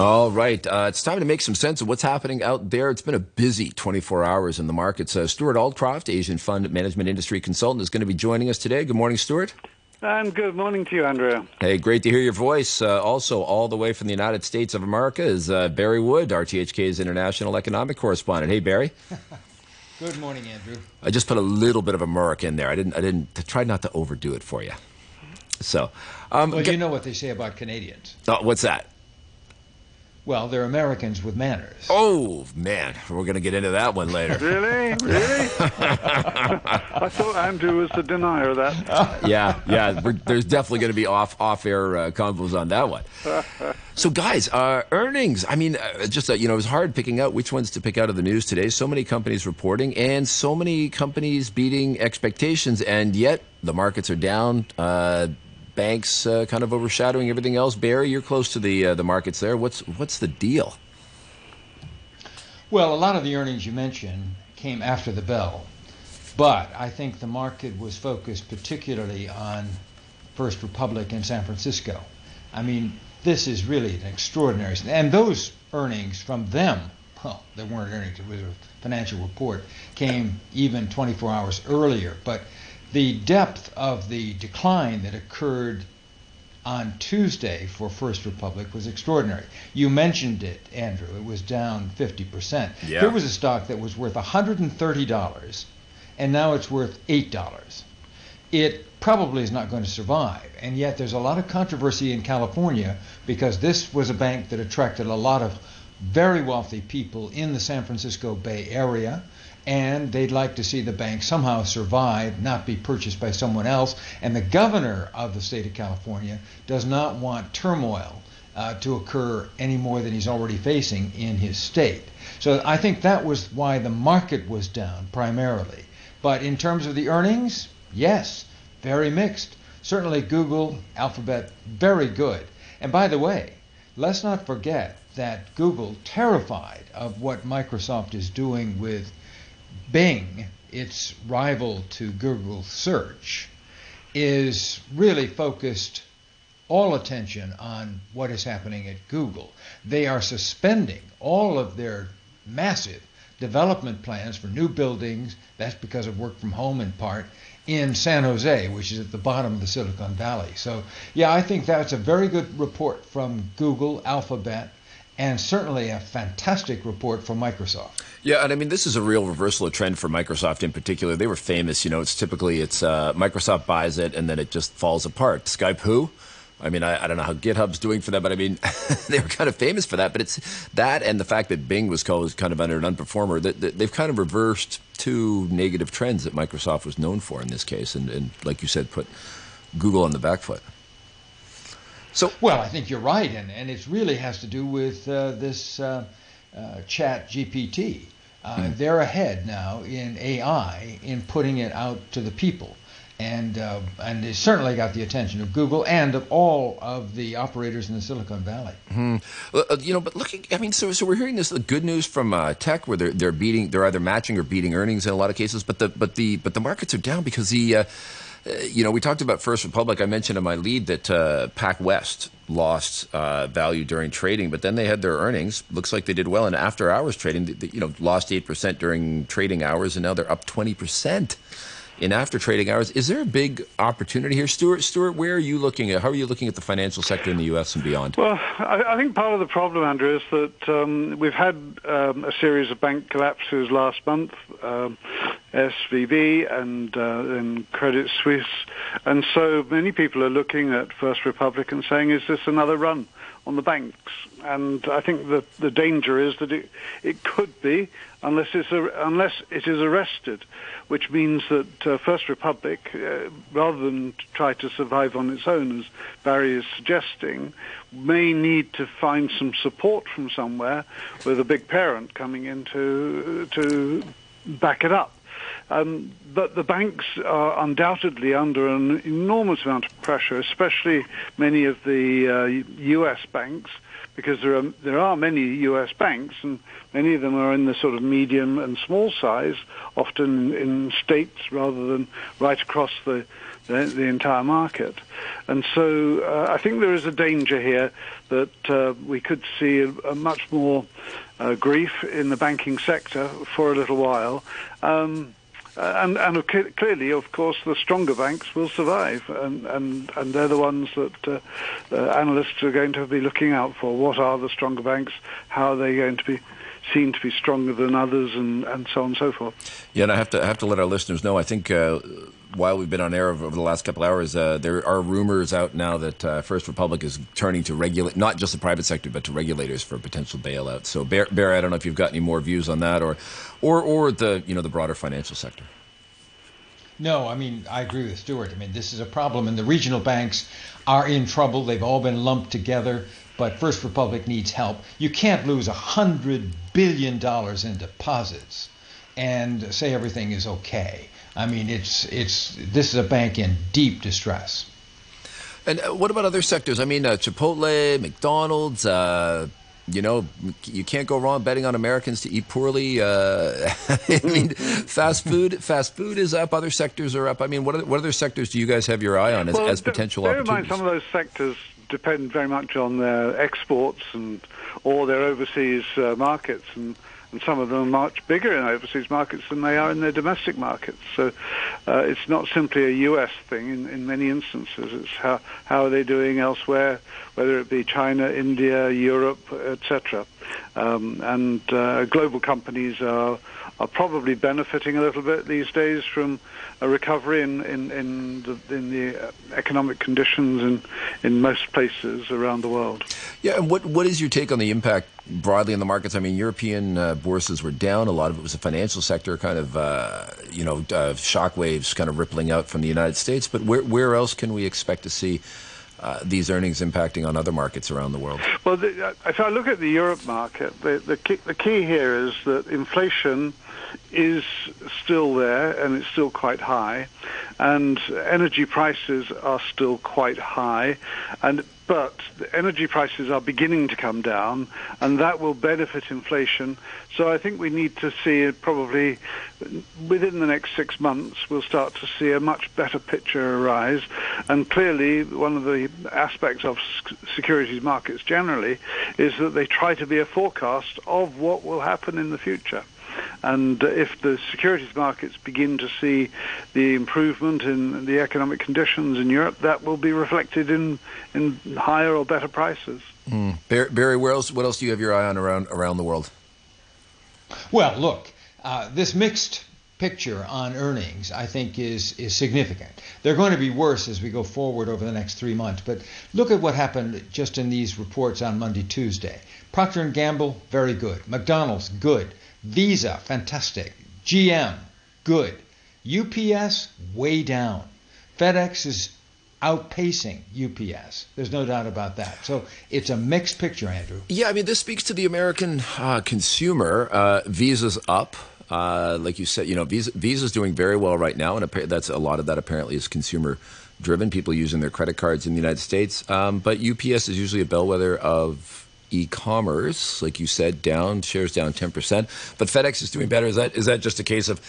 All right. Uh, it's time to make some sense of what's happening out there. It's been a busy 24 hours in the markets. Uh, Stewart Aldcroft, Asian Fund Management Industry Consultant, is going to be joining us today. Good morning, Stewart. And good morning to you, Andrew. Hey, great to hear your voice. Uh, also, all the way from the United States of America is uh, Barry Wood, RTHK's international economic correspondent. Hey, Barry. good morning, Andrew. I just put a little bit of America in there. I didn't. I didn't. I tried not to overdo it for you. So, um, well, you know what they say about Canadians. Oh, what's that? Well, they're Americans with manners. Oh man, we're going to get into that one later. really, really? I thought Andrew was the denier of that. yeah, yeah. there's definitely going to be off off air uh, combos on that one. so, guys, uh, earnings. I mean, uh, just uh, you know, it was hard picking out which ones to pick out of the news today. So many companies reporting, and so many companies beating expectations, and yet the markets are down. Banks uh, kind of overshadowing everything else. Barry, you're close to the uh, the markets there. What's what's the deal? Well, a lot of the earnings you mentioned came after the bell, but I think the market was focused particularly on First Republic in San Francisco. I mean, this is really an extraordinary, and those earnings from them, well, they weren't earnings; it was a financial report, came even 24 hours earlier, but the depth of the decline that occurred on Tuesday for First Republic was extraordinary. You mentioned it, Andrew. It was down 50%. Yeah. There was a stock that was worth $130, and now it's worth $8. It probably is not going to survive. And yet there's a lot of controversy in California because this was a bank that attracted a lot of very wealthy people in the San Francisco Bay Area and they'd like to see the bank somehow survive, not be purchased by someone else. And the governor of the state of California does not want turmoil uh, to occur any more than he's already facing in his state. So I think that was why the market was down primarily. But in terms of the earnings, yes, very mixed. Certainly Google, Alphabet, very good. And by the way, let's not forget that Google, terrified of what Microsoft is doing with Bing, its rival to Google search, is really focused all attention on what is happening at Google. They are suspending all of their massive development plans for new buildings, that's because of work from home in part, in San Jose, which is at the bottom of the Silicon Valley. So, yeah, I think that's a very good report from Google, Alphabet, and certainly a fantastic report from Microsoft. Yeah, and I mean this is a real reversal of trend for Microsoft in particular. They were famous, you know. It's typically it's uh, Microsoft buys it and then it just falls apart. Skype who? I mean, I, I, don't know how GitHub's doing for that, but I mean, they were kind of famous for that. But it's that and the fact that Bing was called kind of under an unperformer. That, that they've kind of reversed two negative trends that Microsoft was known for in this case, and, and like you said, put Google on the back foot. So, well, I think you're right, and, and it really has to do with uh, this uh, uh, Chat GPT. Mm. They're ahead now in AI in putting it out to the people, and uh, and it certainly got the attention of Google and of all of the operators in the Silicon Valley. Mm. you know, but looking, I mean, so so we're hearing this the good news from uh, tech where they're they're beating, they're either matching or beating earnings in a lot of cases, but the but the but the markets are down because the uh, you know, we talked about First Republic. I mentioned in my lead that uh, PacWest lost uh, value during trading, but then they had their earnings. Looks like they did well in after hours trading. They, you know, lost eight percent during trading hours, and now they're up twenty percent in after trading hours. Is there a big opportunity here, Stewart? Stewart, where are you looking at? How are you looking at the financial sector in the U.S. and beyond? Well, I, I think part of the problem, Andrew, is that um, we've had um, a series of bank collapses last month, um, SVB and, uh, and Credit Suisse, and so many people are looking at First Republic and saying, "Is this another run?" on the banks. And I think the the danger is that it it could be unless it's a, unless it is arrested, which means that uh, First Republic, uh, rather than try to survive on its own, as Barry is suggesting, may need to find some support from somewhere, with a big parent coming in to to back it up. Um, but the banks are undoubtedly under an enormous amount of pressure, especially many of the uh, U.S. banks, because there are there are many U.S. banks, and many of them are in the sort of medium and small size, often in states rather than right across the the, the entire market. And so uh, I think there is a danger here that uh, we could see a, a much more uh, grief in the banking sector for a little while. Um, and, and clearly, of course, the stronger banks will survive, and, and, and they're the ones that uh, uh, analysts are going to be looking out for. What are the stronger banks? How are they going to be seen to be stronger than others, and, and so on and so forth? Yeah, and I have to I have to let our listeners know. I think uh, while we've been on air over, the last couple hours, uh, there are rumors out now that uh, First Republic is turning to regulate not just the private sector, but to regulators for potential bailout. So, Bear, I don't know if you've got any more views on that, or, or, or the you know the broader financial sector. No, I mean I agree with Stewart. I mean this is a problem, and the regional banks are in trouble. They've all been lumped together. But First Republic needs help. You can't lose a hundred billion dollars in deposits and say everything is okay. I mean, it's it's this is a bank in deep distress. And uh, what about other sectors? I mean, uh, Chipotle, McDonald's. Uh, you know, you can't go wrong betting on Americans to eat poorly. Uh, I mean, fast food, fast food is up. Other sectors are up. I mean, what, are, what other sectors do you guys have your eye on as, well, as potential bear opportunities? in mind, some of those sectors depend very much on their exports and or their overseas uh, markets and and some of them are much bigger in overseas markets than they are in their domestic markets. So uh, it's not simply a U.S. thing in, in many instances. It's how, how are they doing elsewhere, whether it be China, India, Europe, etc. Um, and uh, global companies are are probably benefiting a little bit these days from a recovery in in in the, in the uh, economic conditions in in most places around the world. Yeah, and what what is your take on the impact broadly in the markets? I mean, European uh, bourses were down. A lot of it was the financial sector, kind of uh, you know uh, shock waves, kind of rippling out from the United States. But where where else can we expect to see? Uh, these earnings impacting on other markets around the world? Well, the, uh, if I look at the Europe market, the, the, key, the key here is that inflation is still there and it's still quite high, and energy prices are still quite high, and but energy prices are beginning to come down, and that will benefit inflation. So I think we need to see probably within the next six months we'll start to see a much better picture arise. And clearly, one of the aspects of securities markets generally is that they try to be a forecast of what will happen in the future. And if the securities markets begin to see the improvement in the economic conditions in Europe, that will be reflected in, in higher or better prices. Mm. Barry, where else, what else do you have your eye on around, around the world? Well, look, uh, this mixed picture on earnings, I think, is is significant. They're going to be worse as we go forward over the next three months. But look at what happened just in these reports on Monday, Tuesday. Procter and Gamble, very good. McDonald's, good. Visa, fantastic. GM, good. UPS, way down. FedEx is outpacing UPS. There's no doubt about that. So it's a mixed picture, Andrew. Yeah, I mean, this speaks to the American uh, consumer. Uh, Visa's up. Uh, like you said, you know, Visa, Visa's doing very well right now, and that's a lot of that apparently is consumer driven. People using their credit cards in the United States, um, but UPS is usually a bellwether of e-commerce, like you said, down shares down ten percent. But FedEx is doing better. Is that is that just a case of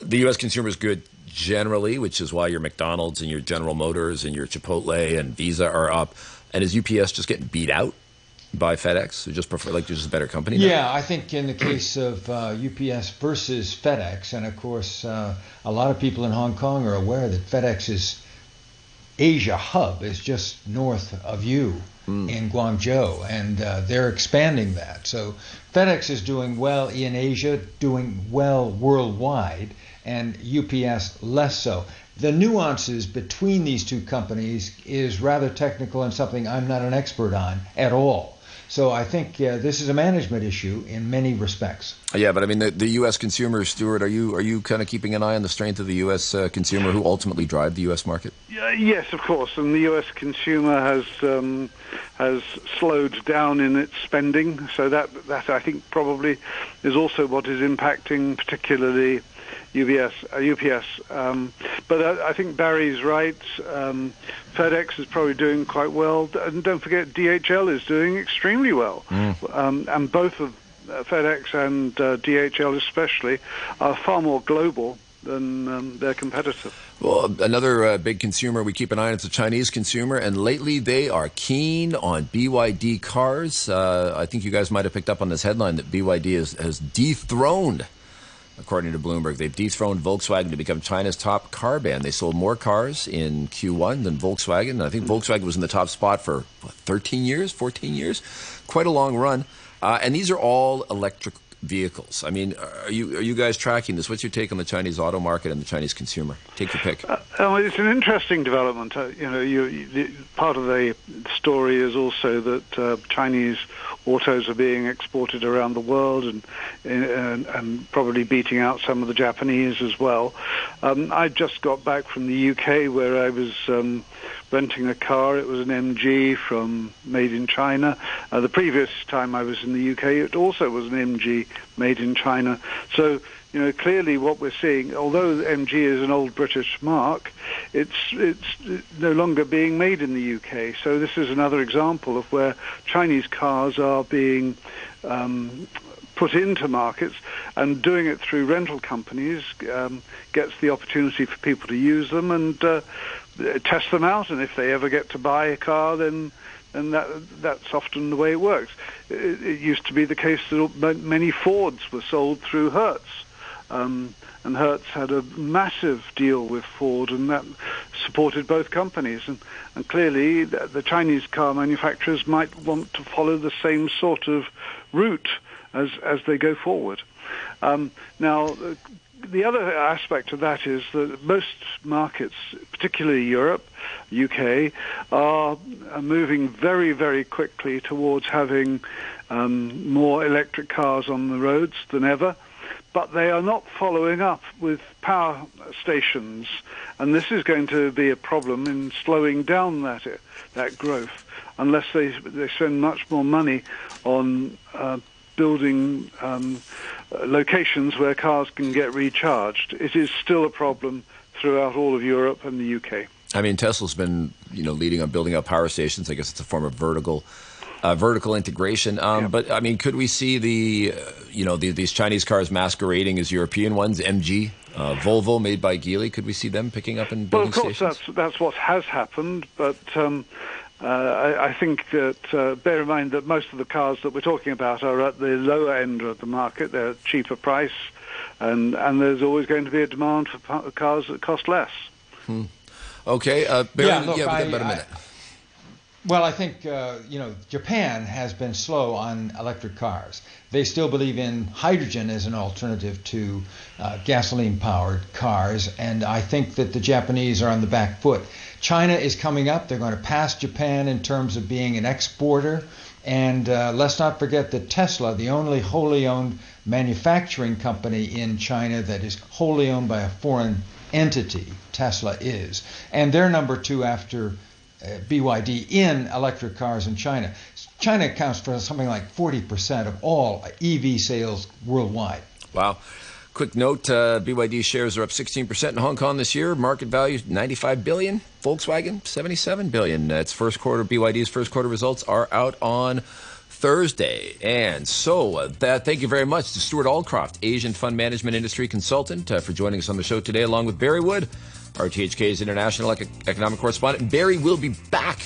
the U.S. consumer is good generally, which is why your McDonald's and your General Motors and your Chipotle and Visa are up, and is UPS just getting beat out? by FedEx? So just prefer like just a better company. Now? Yeah, I think in the case of uh, UPS versus FedEx, and of course, uh, a lot of people in Hong Kong are aware that FedEx's Asia hub is just north of you mm. in Guangzhou, and uh, they're expanding that. So FedEx is doing well in Asia, doing well worldwide, and UPS less so. The nuances between these two companies is rather technical and something I'm not an expert on at all. So I think uh, this is a management issue in many respects. Yeah, but I mean the, the U.S. consumer, Stewart, are you are you kind of keeping an eye on the strength of the U.S. Uh, consumer who ultimately drive the U.S. market? Yeah, yes, of course, and the U.S. consumer has um, has slowed down in its spending, so that that I think probably is also what is impacting particularly UBS, uh, UPS. Um, but I, I, think Barry's right. Um, FedEx is probably doing quite well, and don't forget DHL is doing extremely well. Mm. Um, and both of uh, FedEx and uh, DHL especially are far more global than um, their competitor. Well, another uh, big consumer we keep an eye on is the Chinese consumer, and lately they are keen on BYD cars. Uh, I think you guys might have picked up on this headline that BYD is, has dethroned, according to Bloomberg, they've dethroned Volkswagen to become China's top car brand. They sold more cars in Q1 than Volkswagen. I think Volkswagen was in the top spot for what, 13 years, 14 years, quite a long run. Uh, and these are all electric vehicles. I mean, are you are you guys tracking this? What's your take on the Chinese auto market and the Chinese consumer? Take your pick. Uh, it's an interesting development. Uh, you know, you, you, part of the story is also that uh, Chinese autos are being exported around the world and, and, and probably beating out some of the Japanese as well. Um, I just got back from the UK where I was. Um, renting a car. It was an MG from made in China. Uh, the previous time I was in the UK, it also was an MG made in China. So you know, clearly what we're seeing, although MG is an old British mark, it's it's no longer being made in the UK. So this is another example of where Chinese cars are being um, put into markets and doing it through rental companies um, gets the opportunity for people to use them and uh, test them out, and if they ever get to buy a car, then and that that's often the way it works. It, it used to be the case that many Fords were sold through Hertz. Um, and Hertz had a massive deal with Ford, and that supported both companies. And, and clearly, the, the, Chinese car manufacturers might want to follow the same sort of route as as they go forward. Um, now, the other aspect of that is that most markets, particularly Europe, UK, are, moving very, very quickly towards having um, more electric cars on the roads than ever. But they are not following up with power stations, and this is going to be a problem in slowing down that that growth, unless they they spend much more money on uh, building um, locations where cars can get recharged. It is still a problem throughout all of Europe and the UK. I mean, Tesla's been you know leading on building up power stations. I guess it's a form of vertical. Uh, vertical integration, um, yeah. but I mean, could we see the, uh, you know, the, these Chinese cars masquerading as European ones? MG, uh, Volvo, made by Geely. Could we see them picking up and building Well, of course, stations? that's that's what has happened, but um, uh, I, I, think that uh, bear in mind that most of the cars that we're talking about are at the lower end of the market. They're cheaper price, and and there's always going to be a demand for cars that cost less. Hmm. Okay, uh, Barry, yeah, look, yeah, I, about a minute. I, well, I think uh, you know Japan has been slow on electric cars. They still believe in hydrogen as an alternative to uh, gasoline-powered cars, and I think that the Japanese are on the back foot. China is coming up; they're going to pass Japan in terms of being an exporter. And uh, let's not forget that Tesla, the only wholly owned manufacturing company in China that is wholly owned by a foreign entity, Tesla is, and they're number two after BYD in electric cars in China. China accounts for something like 40% of all EV sales worldwide. Wow. Quick note: uh, BYD shares are up 16% in Hong Kong this year. Market value 95 billion. Volkswagen 77 billion. Uh, its first quarter BYD's first quarter results are out on Thursday. And so, uh, that, thank you very much to Stewart Aldcroft, Asian Fund Management Industry Consultant, uh, for joining us on the show today, along with Barry Wood, RTHK's international economic correspondent. Barry will be back